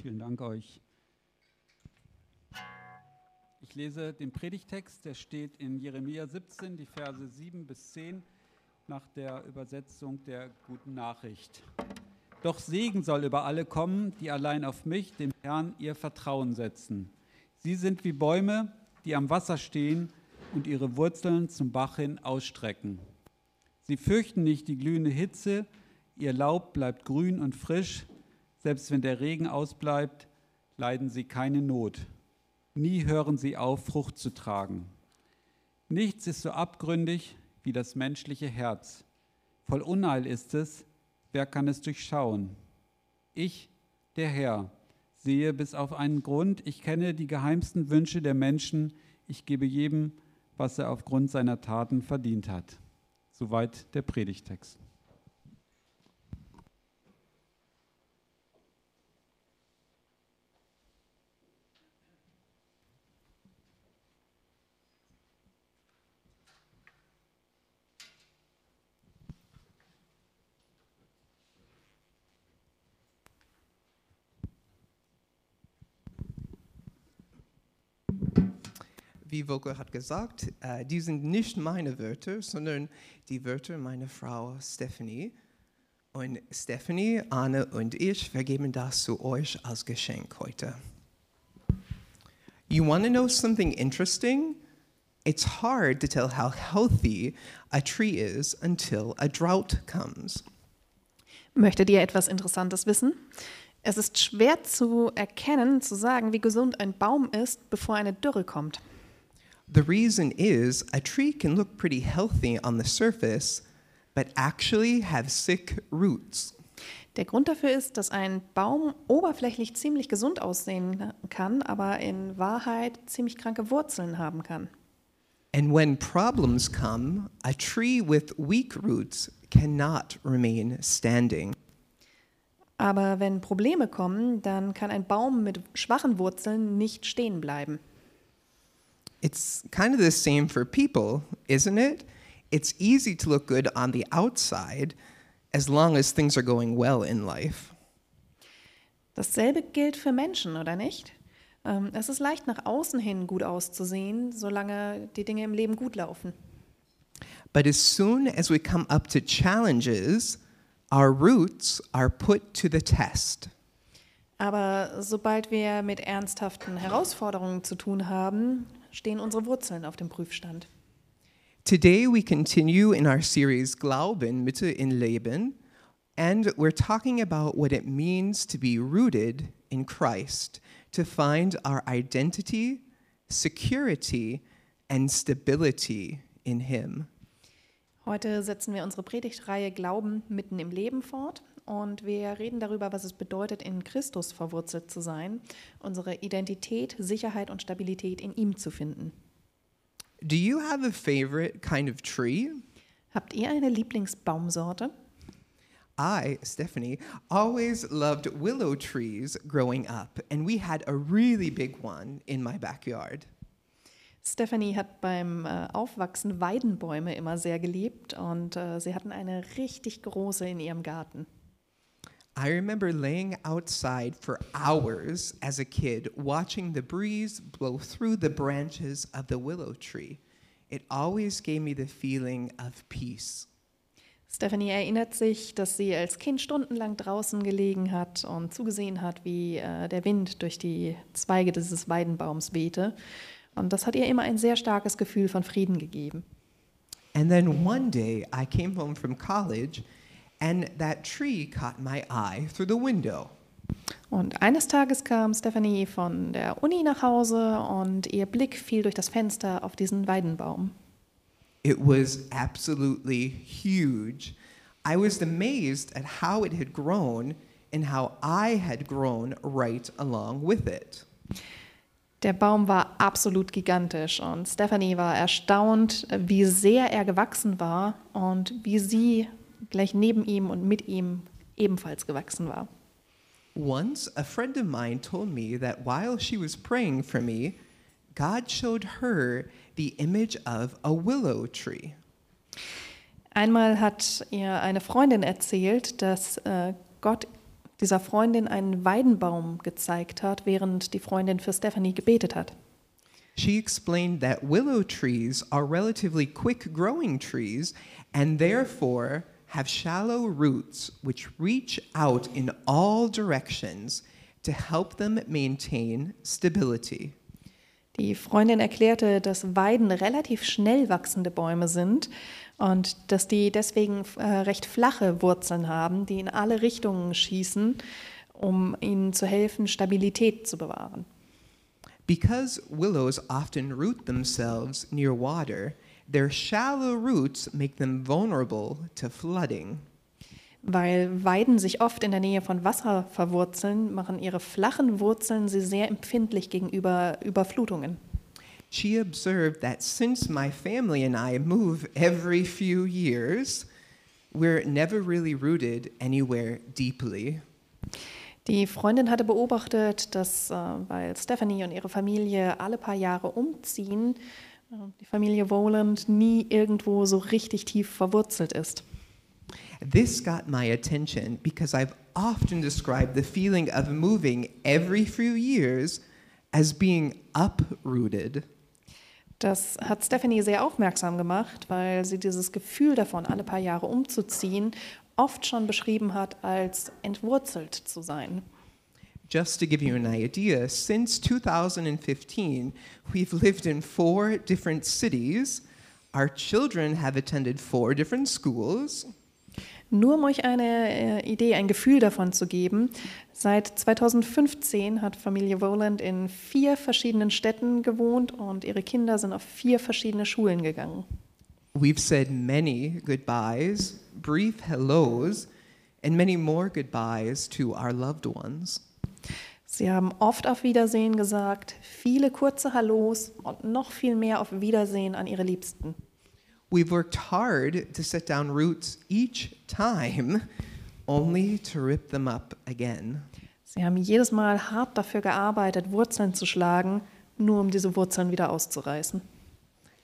Vielen Dank euch. Ich lese den Predigtext, der steht in Jeremia 17, die Verse 7 bis 10 nach der Übersetzung der guten Nachricht. Doch Segen soll über alle kommen, die allein auf mich, dem Herrn, ihr Vertrauen setzen. Sie sind wie Bäume, die am Wasser stehen und ihre Wurzeln zum Bach hin ausstrecken. Sie fürchten nicht die glühende Hitze, ihr Laub bleibt grün und frisch, selbst wenn der Regen ausbleibt, leiden sie keine Not. Nie hören sie auf, Frucht zu tragen. Nichts ist so abgründig wie das menschliche Herz. Voll Unheil ist es, wer kann es durchschauen? Ich, der Herr, sehe bis auf einen Grund, ich kenne die geheimsten Wünsche der Menschen, ich gebe jedem, was er aufgrund seiner Taten verdient hat. Soweit der Predigtext. Wie Volker hat gesagt, äh, die sind nicht meine Wörter, sondern die Wörter meiner Frau Stephanie. Und Stephanie, Anne und ich vergeben das zu euch als Geschenk heute. You want to know something interesting? It's hard to tell how healthy a tree is until a drought comes. Möchtet ihr etwas Interessantes wissen? Es ist schwer zu erkennen, zu sagen, wie gesund ein Baum ist, bevor eine Dürre kommt. The reason is a tree can look pretty healthy on the surface, but actually have sick roots. Der Grund dafür ist, dass ein Baum oberflächlich ziemlich gesund aussehen kann, aber in Wahrheit ziemlich kranke Wurzeln haben kann. And when problems come, a tree with weak roots cannot remain standing. Aber wenn Probleme kommen, dann kann ein Baum mit schwachen Wurzeln nicht stehen bleiben. It's kind of the same for people, isn't it? It's easy to look good on the outside as long as things are going well in life. Dasselbe gilt für Menschen, oder nicht? Ähm, es ist leicht nach außen hin gut auszusehen, solange die Dinge im Leben gut laufen. But as soon as we come up to challenges, our roots are put to the test. Aber sobald wir mit ernsthaften Herausforderungen zu tun haben, stehen unsere Wurzeln auf dem Prüfstand. Today we continue in our series Glauben, Mitte in Leben, and we're talking about what it means to be rooted in Christ, to find our identity, security, and stability in Him. Heute setzen wir unsere Predigtreihe Glauben mitten im Leben fort und wir reden darüber, was es bedeutet, in Christus verwurzelt zu sein, unsere Identität, Sicherheit und Stabilität in ihm zu finden. Do you have a favorite kind of tree? Habt ihr eine Lieblingsbaumsorte? I, Stephanie, always loved willow trees growing up, and we had a really big one in my backyard. Stephanie hat beim äh, Aufwachsen Weidenbäume immer sehr geliebt und äh, sie hatten eine richtig große in ihrem Garten. I remember laying outside for hours as a kid, watching the breeze blow through the branches of the willow tree. It always gave me the feeling of peace. Stephanie erinnert sich, dass sie als Kind stundenlang draußen gelegen hat und zugesehen hat, wie äh, der Wind durch die Zweige dieses Weidenbaums wehte. Und das hat ihr immer ein sehr starkes Gefühl von Frieden gegeben. And then one day I came home from college and that tree caught my eye through the window. Und eines Tages kam Stephanie von der Uni nach Hause und ihr Blick fiel durch das Fenster auf diesen Weidenbaum. It was absolutely huge. I was amazed at how it had grown and how I had grown right along with it. Der Baum war absolut gigantisch und Stephanie war erstaunt, wie sehr er gewachsen war und wie sie gleich neben ihm und mit ihm ebenfalls gewachsen war. Once, a friend of mine told me that while she was praying for me, God showed her the image of a willow tree. Einmal hat ihr eine Freundin erzählt, dass äh, Gott dieser Freundin einen Weidenbaum gezeigt hat, während die Freundin für Stephanie gebetet hat. She explained that willow trees are relatively quick growing trees and therefore have shallow roots which reach out in all directions to help them maintain stability. Die Freundin erklärte, dass Weiden relativ schnell wachsende Bäume sind und dass die deswegen äh, recht flache Wurzeln haben, die in alle Richtungen schießen, um ihnen zu helfen, Stabilität zu bewahren. Because willows often root themselves near water, their shallow roots make them vulnerable to flooding. Weil Weiden sich oft in der Nähe von Wasser verwurzeln, machen ihre flachen Wurzeln sie sehr empfindlich gegenüber Überflutungen. She observed that since my family and I move every few years, we're never really rooted anywhere deeply. Die Freundin hatte beobachtet, dass, äh, weil Stephanie und ihre Familie alle paar Jahre umziehen, die Familie Woland nie irgendwo so richtig tief verwurzelt ist. This got my attention because I've often described the feeling of moving every few years as being uprooted. Das hat Stephanie sehr aufmerksam gemacht, weil sie dieses Gefühl davon, alle paar Jahre umzuziehen, oft schon beschrieben hat, als entwurzelt zu sein. Just to give you an idea, since 2015, we've lived in four different cities. Our children have attended four different schools. Nur um euch eine äh, Idee, ein Gefühl davon zu geben, seit 2015 hat Familie Woland in vier verschiedenen Städten gewohnt und ihre Kinder sind auf vier verschiedene Schulen gegangen. We've said many goodbyes, brief hellos, and many more goodbyes to our loved ones. Sie haben oft auf Wiedersehen gesagt, viele kurze Hallos und noch viel mehr auf Wiedersehen an ihre Liebsten. We've worked hard to set down roots each time, only to rip them up again. Sie haben jedes Mal hart dafür gearbeitet, Wurzeln zu schlagen, nur um diese Wurzeln wieder auszureißen.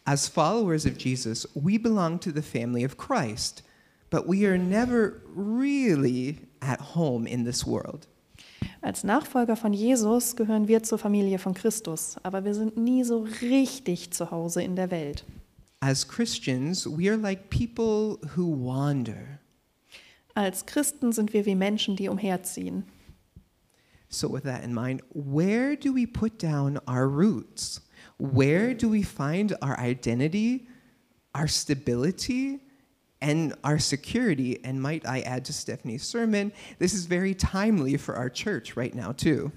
As followers of Jesus, we belong to the family of Christ, but we are never really at home in this world. Als Nachfolger von Jesus gehören wir zur Familie von Christus, aber wir sind nie so richtig zu Hause in der Welt. As Christians, we are like people who wander. Als Christen sind wir wie Menschen, die umherziehen. So, with that in mind, where do we put down our roots? Where do we find our identity, our stability, and our security? And might I add to Stephanie's sermon, this is very timely for our church right now, too.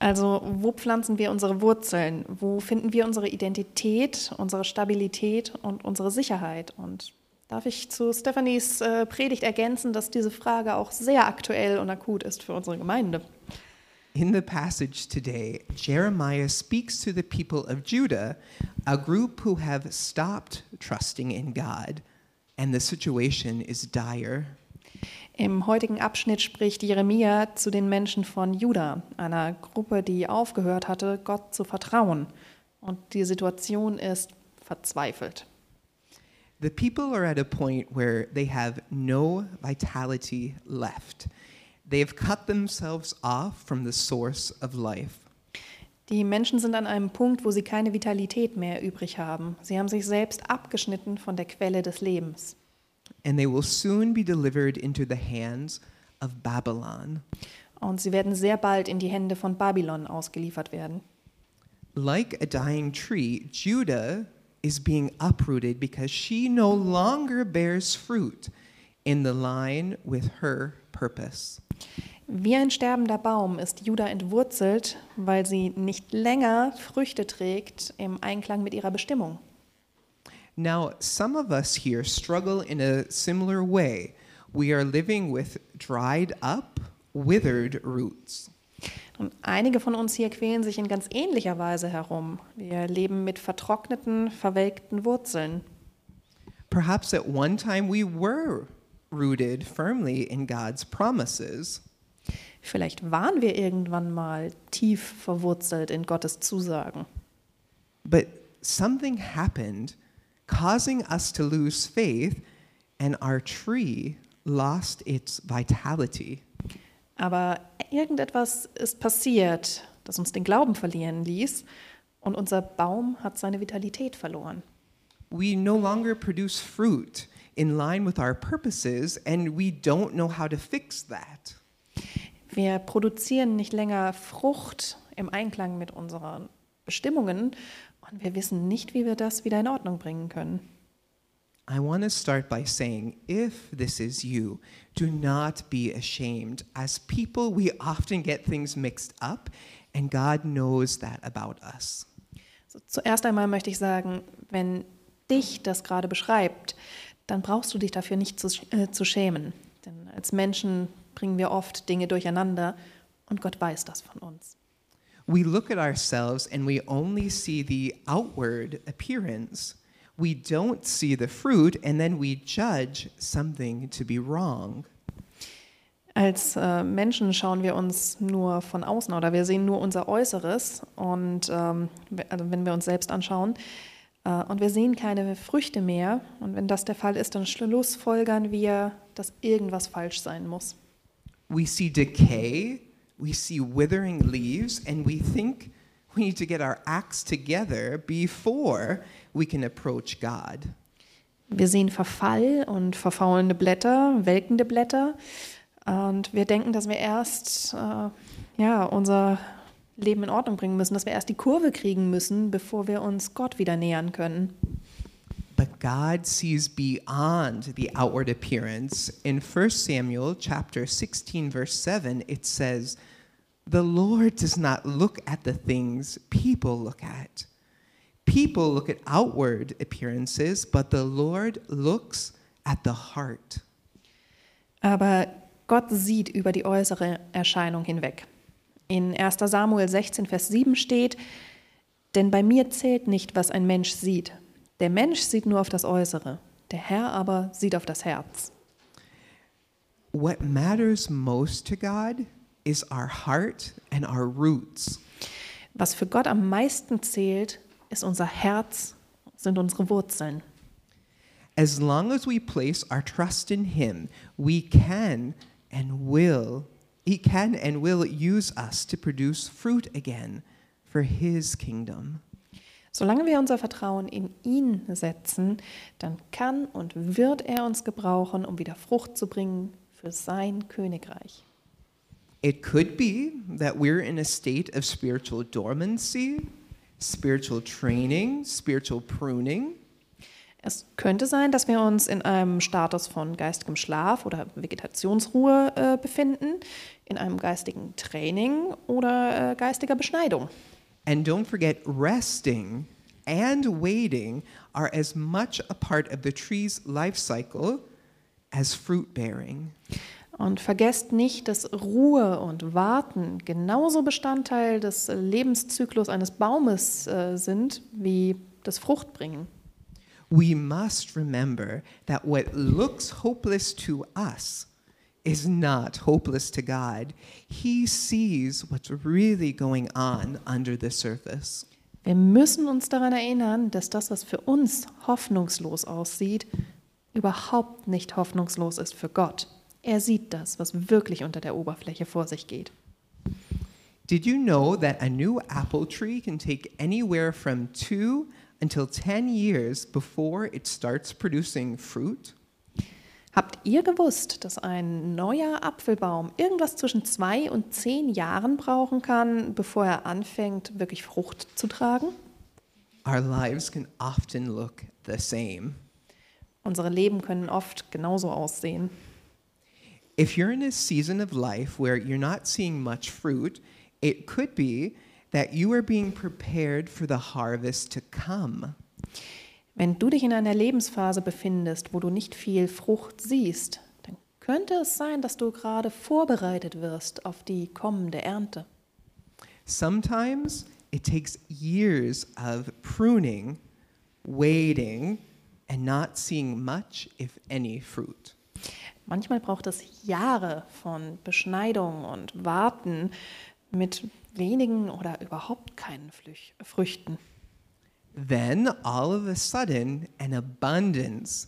Also wo pflanzen wir unsere Wurzeln? Wo finden wir unsere Identität, unsere Stabilität und unsere Sicherheit? Und darf ich zu Stephanies äh, Predigt ergänzen, dass diese Frage auch sehr aktuell und akut ist für unsere Gemeinde. In the passage today, Jeremiah speaks to the people of Judah, a group who have stopped trusting in God, and the situation is dire. Im heutigen Abschnitt spricht Jeremia zu den Menschen von Juda, einer Gruppe, die aufgehört hatte, Gott zu vertrauen. Und die Situation ist verzweifelt. The people are at a point where they have no vitality left. They have cut themselves off from the source of life. Die Menschen sind an einem Punkt, wo sie keine Vitalität mehr übrig haben. Sie haben sich selbst abgeschnitten von der Quelle des Lebens. And they will soon be delivered into the hands of Babylon. Und sie werden sehr bald in die Hände von Babylon ausgeliefert werden. Like a dying tree, Judah is being uprooted because she no longer bears fruit in the line with her purpose. Wie ein sterbender Baum ist Juda entwurzelt, weil sie nicht länger Früchte trägt im Einklang mit ihrer Bestimmung. Now, some of us here struggle in a similar way. We are living with dried up, withered roots. Und einige von uns hier quälen sich in ganz ähnlicher Weise herum. Wir leben mit vertrockneten, verwelkten Wurzeln. Perhaps at one time we were rooted firmly in God's promises. Vielleicht waren wir irgendwann mal tief verwurzelt in Gottes Zusagen. But something happened causing us to lose faith, and our tree lost its vitality. Aber irgendetwas ist passiert, das uns den Glauben verlieren ließ und unser Baum hat seine Vitalität verloren. We no longer produce fruit in line with our purposes, and we don't know how to fix that. Wir produzieren nicht länger Frucht im Einklang mit unseren Bestimmungen und wir wissen nicht, wie wir das wieder in Ordnung bringen können. I want to start by saying if this is you, do not be ashamed. As people, we often get things mixed up, and God knows that about us. So, zuerst einmal möchte ich sagen, wenn dich das gerade beschreibt, dann brauchst du dich dafür nicht zu, äh, zu schämen. Denn als Menschen bringen wir oft Dinge durcheinander und Gott weiß das von uns. We look at ourselves and we only see the outward appearance. We don't see the fruit, and then we judge something to be wrong. Als äh, Menschen schauen wir uns nur von außen oder wir sehen nur unser Äußeres und ähm, we- also wenn wir uns selbst anschauen äh, und wir sehen keine Früchte mehr und wenn das der Fall ist, dann schlussfolgern wir, dass irgendwas falsch sein muss. We see decay, we see withering leaves, and we think we need to get our acts together before we can approach God. Wir sehen Verfall und verfaulende Blätter, welkende Blätter. Und wir denken, dass wir erst äh, ja, unser Leben in Ordnung bringen müssen, dass wir erst die Kurve kriegen müssen, bevor wir uns Gott wieder nähern können. But God sees beyond the outward appearance. In 1 Samuel chapter 16 verse 7 it says, "The Lord does not look at the things people look at. People look at outward appearances, but the Lord looks at the heart." Aber Gott sieht über die äußere Erscheinung hinweg. In 1 Samuel 16, Vers 7 steht, denn bei mir zählt nicht, was ein Mensch sieht. Der Mensch sieht nur auf das Äußere, der Herr aber sieht auf das Herz. What matters most to God is our heart and our roots. Was für Gott am meisten zählt, ist unser Herz, sind unsere Wurzeln. As long as we place our trust in Him, we can and will, He can and will use us to produce fruit again for His kingdom. Solange wir unser Vertrauen in ihn setzen, dann kann und wird er uns gebrauchen, um wieder Frucht zu bringen für sein Königreich. It could be that we're in a state of spiritual dormancy, spiritual training, spiritual pruning. Es könnte sein, dass wir uns in einem Status von geistigem Schlaf oder Vegetationsruhe äh, befinden, in einem geistigen Training oder äh, geistiger Beschneidung. And don't forget, resting and waiting are as much a part of the tree's life cycle as fruit bearing. Und vergesst nicht, dass Ruhe und Warten genauso Bestandteil des Lebenszyklus eines Baumes äh, sind wie das Fruchtbringen. We must remember that what looks hopeless to us is not hopeless to God. He sees what's really going on under the surface. Wir müssen uns daran erinnern, dass das, was für uns hoffnungslos aussieht, überhaupt nicht hoffnungslos ist für Gott. Er sieht das, was wirklich unter der Oberfläche vor sich geht. Did you know that a new apple tree can take anywhere from two until 10 years before it starts producing fruit? Habt ihr gewusst, dass ein neuer Apfelbaum irgendwas zwischen zwei und zehn Jahren brauchen kann, bevor er anfängt, wirklich Frucht zu tragen? Our lives can often look the same. Unsere Leben können oft genauso aussehen. If you're in a season of life where you're not seeing much fruit, it could be that you are being prepared for the harvest to come. Wenn du dich in einer Lebensphase befindest, wo du nicht viel Frucht siehst, dann könnte es sein, dass du gerade vorbereitet wirst auf die kommende Ernte. Sometimes it takes years of pruning, waiting, and not seeing much, if any, fruit. Manchmal braucht es Jahre von Beschneidung und Warten mit wenigen oder überhaupt keinen Flüch- Früchten. Then, all of a sudden, an abundance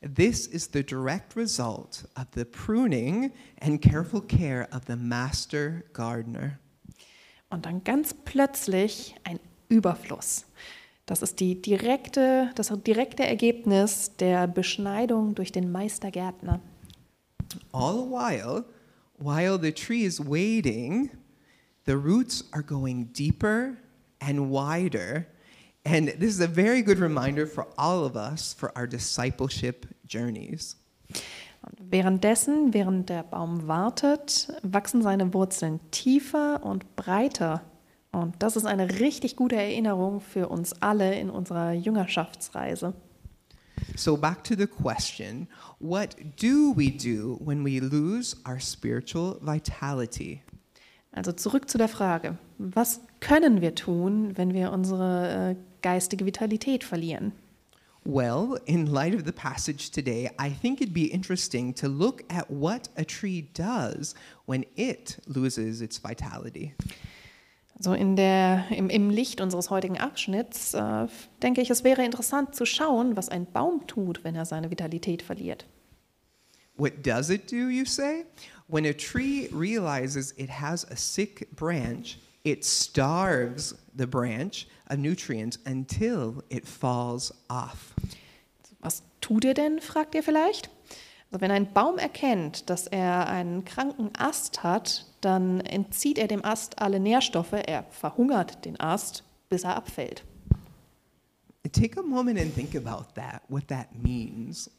This is the direct result of the pruning and careful care of the master gardener. Und dann ganz plötzlich ein Überfluss. Das ist die direkte, das direkte Ergebnis der Beschneidung durch den Meistergärtner. All the while, while the tree is waiting, the roots are going deeper and wider. And this is a very good reminder for all of us for our discipleship journeys. Währenddessen, während der Baum wartet, wachsen seine Wurzeln tiefer und breiter. Und das ist eine richtig gute Erinnerung für uns alle in unserer Jüngerschaftsreise. So, back to the question what do we do when we lose our spiritual vitality? Also zurück zu der Frage, was können wir tun, wenn wir unsere äh, geistige Vitalität verlieren? Well, in light of the passage today, I think it'd be interesting to look at what a tree does when it loses its vitality. So in der, im, im Licht unseres heutigen Abschnitts äh, denke ich, es wäre interessant zu schauen, was ein Baum tut, wenn er seine Vitalität verliert. What does it do, you say? When a tree realizes it has a sick branch, it starves the branch of nutrients until it falls off. Was tut er denn, fragt ihr vielleicht? Also wenn ein Baum erkennt, dass er einen kranken Ast hat, dann entzieht er dem Ast alle Nährstoffe, er verhungert den Ast, bis er abfällt. Take a moment and think about that, what that means.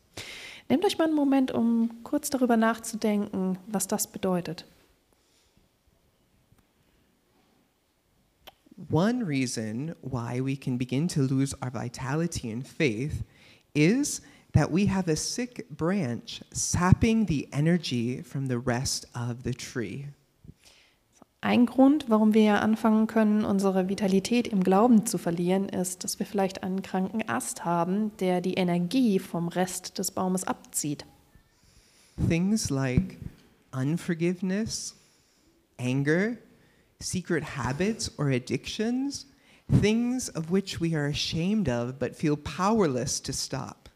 Nehmt euch mal einen Moment, um kurz darüber nachzudenken, was das bedeutet. One reason why we can begin to lose our vitality and faith is that we have a sick branch sapping the energy from the rest of the tree. Ein Grund, warum wir anfangen können, unsere Vitalität im Glauben zu verlieren, ist, dass wir vielleicht einen kranken Ast haben, der die Energie vom Rest des Baumes abzieht. Things like unforgiveness, anger, secret habits or addictions, things of which we are ashamed of but feel powerless to stop.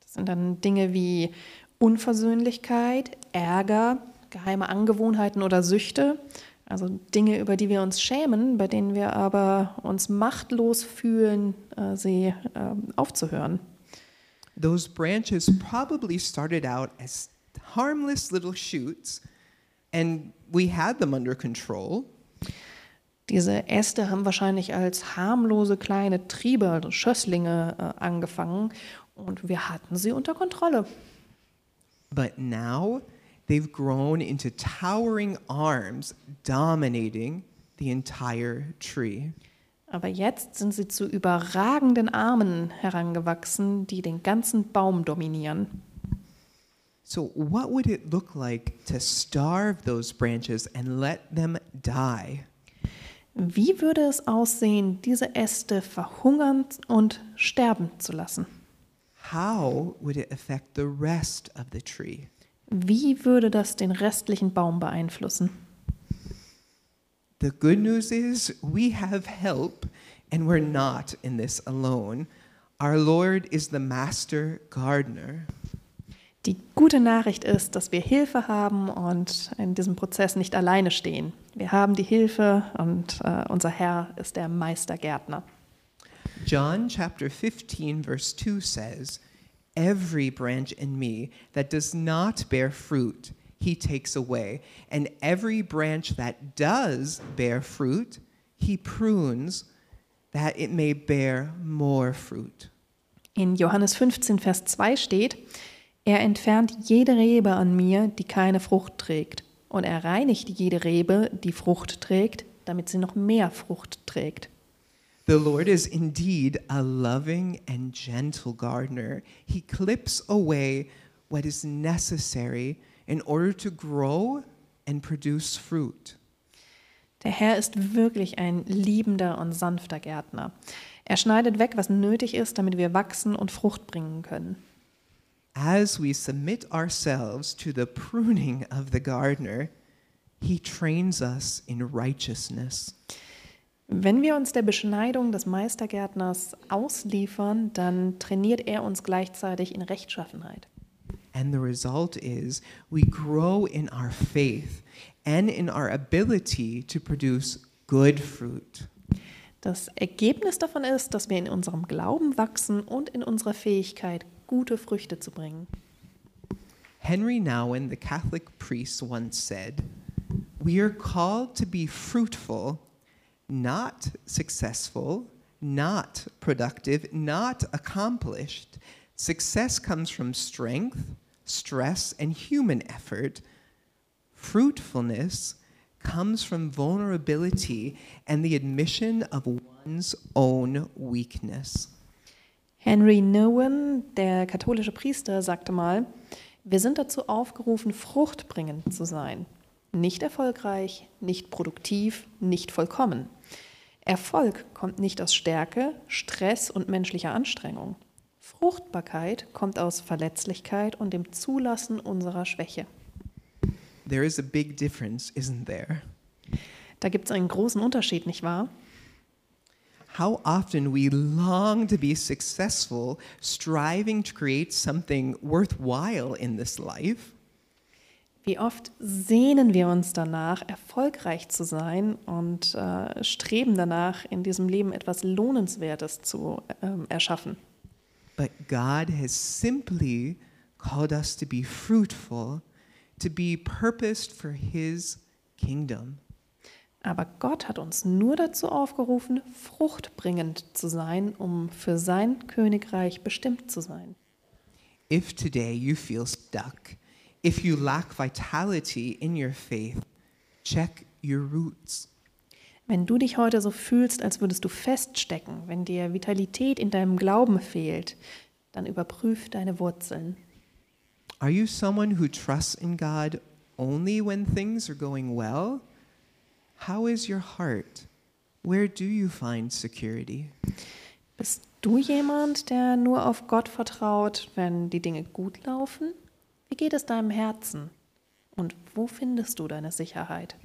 Das sind dann Dinge wie Unversöhnlichkeit, Ärger, geheime Angewohnheiten oder Süchte, also Dinge, über die wir uns schämen, bei denen wir aber uns machtlos fühlen, äh, sie äh, aufzuhören. Those branches probably started out as harmless little shoots, and we had them under control. Diese Äste haben wahrscheinlich als harmlose kleine Triebe, also Schösslinge, äh, angefangen und wir hatten sie unter Kontrolle. But now they've grown into towering arms dominating the entire tree. Aber jetzt sind sie zu überragenden Armen herangewachsen, die den ganzen Baum dominieren. So, what would it look like to starve those branches and let them die? Wie würde es aussehen, diese Äste verhungern und sterben zu lassen? How would it affect the rest of the tree? Wie würde das den restlichen Baum beeinflussen? The good news is we have help and we're not in this alone. Our Lord is the master gardener. Die gute Nachricht ist, dass wir Hilfe haben und in diesem Prozess nicht alleine stehen. Wir haben die Hilfe und äh, unser Herr ist der Meistergärtner. John chapter 15, verse 2 says, Every branch in me that does not bear fruit, he takes away. And every branch that does bear fruit, he prunes, that it may bear more fruit. In Johannes 15, Vers 2 steht, er entfernt jede Rebe an mir, die keine Frucht trägt, und er reinigt jede Rebe, die Frucht trägt, damit sie noch mehr Frucht trägt. The Lord is indeed a loving and gentle gardener. He clips away what is necessary in order to grow and produce fruit. Der Herr ist wirklich ein liebender und sanfter Gärtner. Er schneidet weg, was nötig ist, damit wir wachsen und Frucht bringen können. As we submit ourselves to the pruning of the gardener, he trains us in righteousness. Wenn wir uns der Beschneidung des Meistergärtners ausliefern, dann trainiert er uns gleichzeitig in Rechtschaffenheit. And the result is we grow in our faith and in our ability to produce good fruit. Das Ergebnis davon ist, dass wir in unserem Glauben wachsen und in unserer Fähigkeit, gute Früchte zu bringen. Henry Nouwen, the Catholic priest, once said, We are called to be fruitful, not successful, not productive, not accomplished. Success comes from strength, stress, and human effort. Fruitfulness comes from vulnerability and the admission of one's own weakness. Henry Nouwen, der katholische Priester, sagte mal, wir sind dazu aufgerufen, fruchtbringend zu sein. Nicht erfolgreich, nicht produktiv, nicht vollkommen. Erfolg kommt nicht aus Stärke, Stress und menschlicher Anstrengung. Fruchtbarkeit kommt aus Verletzlichkeit und dem Zulassen unserer Schwäche. There is a big difference, isn't there? Da gibt es einen großen Unterschied, nicht wahr? How often we long to be successful, striving to create something worthwhile in this life, Wie oft sehnen wir uns danach, erfolgreich zu sein und äh, streben danach, in diesem Leben etwas Lohnenswertes zu ähm, erschaffen. but God has simply called us to be fruitful, to be purposed for His kingdom. Aber Gott hat uns nur dazu aufgerufen, fruchtbringend zu sein, um für sein Königreich bestimmt zu sein. If today you feel stuck, if you lack vitality in your faith, check your roots. Wenn du dich heute so fühlst, als würdest du feststecken, wenn dir Vitalität in deinem Glauben fehlt, dann überprüf deine Wurzeln. Are you someone who trusts in God only when things are going well? How is your heart? Where do you find security? Bist du jemand, der nur auf Gott vertraut, wenn die Dinge gut laufen? Wie geht es deinem Herzen? Und wo findest du deine Sicherheit?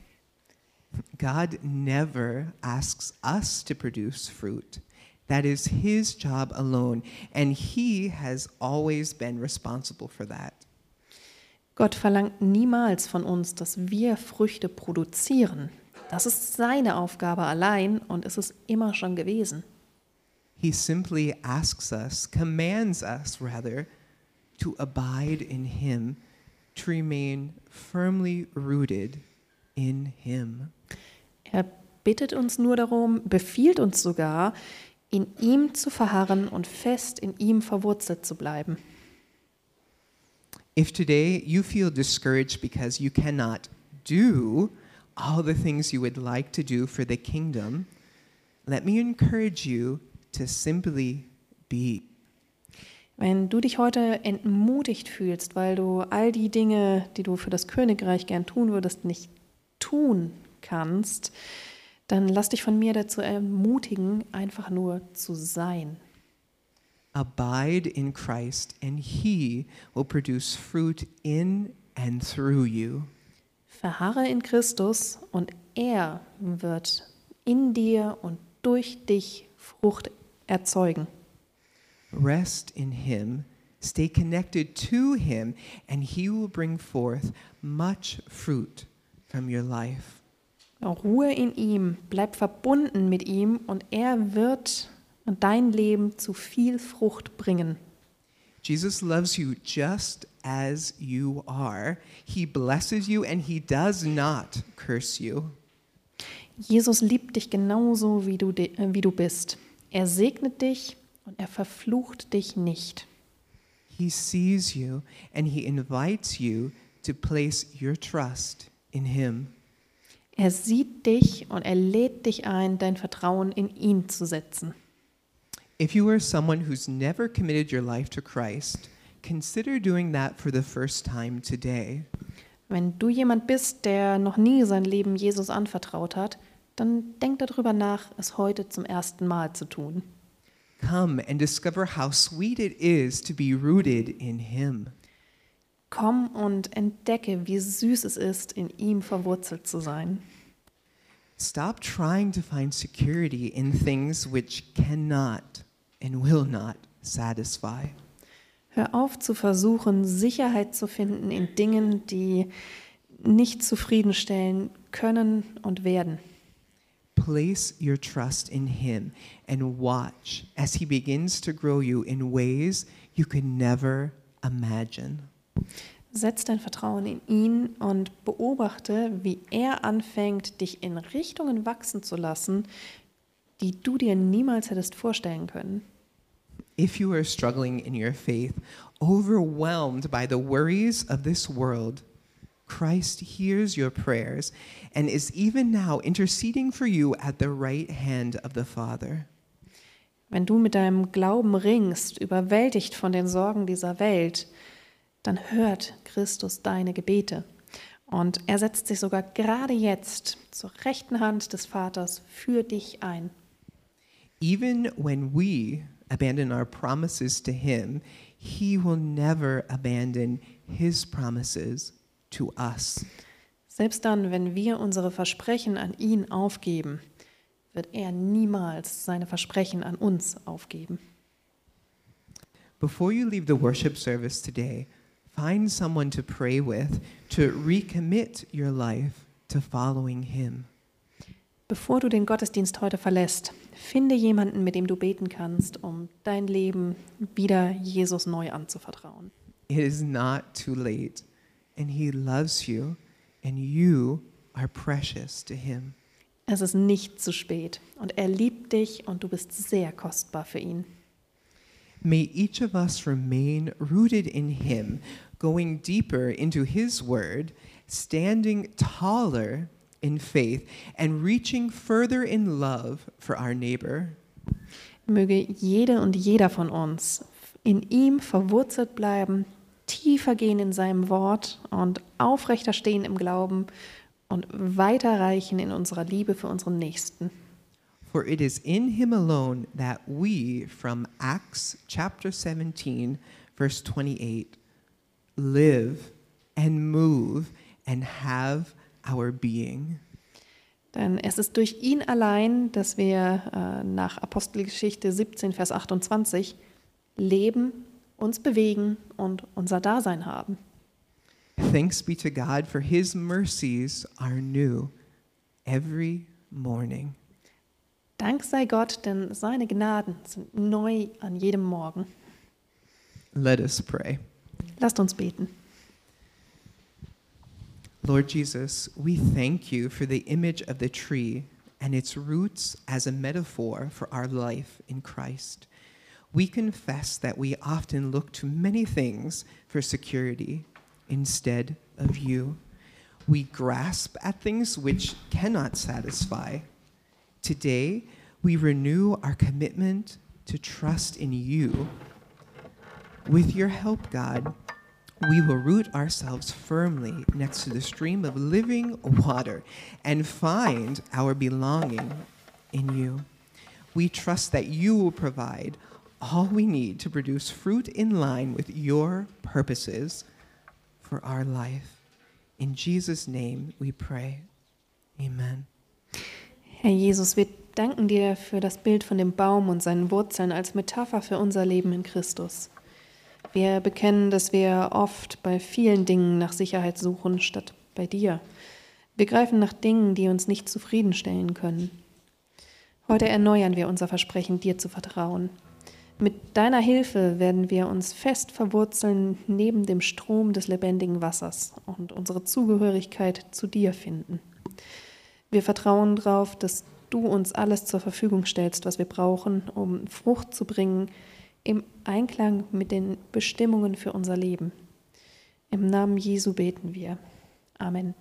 God never asks us to produce fruit. That is His job alone, and He has always been responsible for that. Gott verlangt niemals von uns, dass wir Früchte produzieren. Das ist seine Aufgabe allein und es ist immer schon gewesen. He simply asks us, commands us rather, to abide in Him, to remain firmly rooted in Him. Er bittet uns nur darum, befiehlt uns sogar, in ihm zu verharren und fest in ihm verwurzelt zu bleiben. If today you feel discouraged because you cannot do all the things you would like to do for the kingdom, let me encourage you to simply be. Wenn du dich heute entmutigt fühlst, weil du all die Dinge, die du für das Königreich gern tun würdest, nicht tun kannst, dann lass dich von mir dazu ermutigen, einfach nur zu sein. Abide in Christ, and He will produce fruit in and through you. Verharre in Christus und er wird in dir und durch dich Frucht erzeugen. Rest in Him, stay connected to Him, and He will bring forth much fruit from your life. Ruhe in ihm, bleib verbunden mit ihm und er wird dein Leben zu viel Frucht bringen. Jesus loves you just as you are. He blesses you and he does not curse you. Jesus liebt dich genauso, wie du, äh, wie du bist. Er segnet dich und er verflucht dich nicht. He sees you and he invites you to place your trust in him. Er sieht dich und er lädt dich ein, dein Vertrauen in ihn zu setzen. If you are someone who's never committed your life to Christ, consider doing that for the first time today. Wenn du jemand bist, der noch nie sein Leben Jesus anvertraut hat, dann denk darüber nach, es heute zum ersten Mal zu tun. Come and discover how sweet it is to be rooted in him. Komm und entdecke, wie süß es ist, in ihm verwurzelt zu sein. Stop trying to find security in things which cannot and will not satisfy. Hör auf zu versuchen, Sicherheit zu finden in Dingen, die nicht zufriedenstellen können und werden. Place your trust in Him and watch as He begins to grow you in ways you could never imagine. Setz dein Vertrauen in ihn und beobachte, wie er anfängt, dich in Richtungen wachsen zu lassen, die du dir niemals hättest vorstellen können. If you are struggling in your faith, overwhelmed by the worries of this world, Christ hears your prayers and is even now interceding for you at the right hand of the Father. Wenn du mit deinem Glauben ringst, überwältigt von den Sorgen dieser Welt, dann hört Christus deine Gebete. Und er setzt sich sogar gerade jetzt zur rechten Hand des Vaters für dich ein. Even when we abandon our promises to Him, He will never abandon His promises to us. Selbst dann, wenn wir unsere Versprechen an ihn aufgeben, wird er niemals seine Versprechen an uns aufgeben. Before you leave the worship service today, find someone to pray with to recommit your life to following Him. Bevor du den Gottesdienst heute verlässt, finde jemanden, mit dem du beten kannst, um dein Leben wieder Jesus neu anzuvertrauen. It is not too late, and He loves you, and you are precious to Him. Es ist nicht zu spät und er liebt dich und du bist sehr kostbar für ihn. May each of us remain rooted in Him, going deeper into His Word, standing taller in faith, and reaching further in love for our neighbor. Möge jede und jeder von uns in ihm verwurzelt bleiben, tiefer gehen in seinem Wort und aufrechter stehen im Glauben und weiterreichen in unserer Liebe für unseren Nächsten. For it is in Him alone that we, from Acts chapter 17, verse 28, live and move and have our being. Denn es ist durch ihn allein, dass wir äh, nach Apostelgeschichte 17, Vers 28 leben, uns bewegen und unser Dasein haben. Thanks be to God for His mercies are new every morning. Dank sei Gott, denn seine Gnaden sind neu an jedem Morgen. Let us pray. Lasst uns beten. Lord Jesus, we thank you for the image of the tree and its roots as a metaphor for our life in Christ. We confess that we often look to many things for security instead of you. We grasp at things which cannot satisfy. Today, we renew our commitment to trust in you. With your help, God, we will root ourselves firmly next to the stream of living water and find our belonging in you. We trust that you will provide all we need to produce fruit in line with your purposes for our life. In Jesus' name we pray. Amen. Herr Jesus, wir danken dir für das Bild von dem Baum und seinen Wurzeln als Metapher für unser Leben in Christus. Wir bekennen, dass wir oft bei vielen Dingen nach Sicherheit suchen, statt bei dir. Wir greifen nach Dingen, die uns nicht zufriedenstellen können. Heute erneuern wir unser Versprechen, dir zu vertrauen. Mit deiner Hilfe werden wir uns fest verwurzeln neben dem Strom des lebendigen Wassers und unsere Zugehörigkeit zu dir finden. Wir vertrauen darauf, dass du uns alles zur Verfügung stellst, was wir brauchen, um Frucht zu bringen, im Einklang mit den Bestimmungen für unser Leben. Im Namen Jesu beten wir. Amen.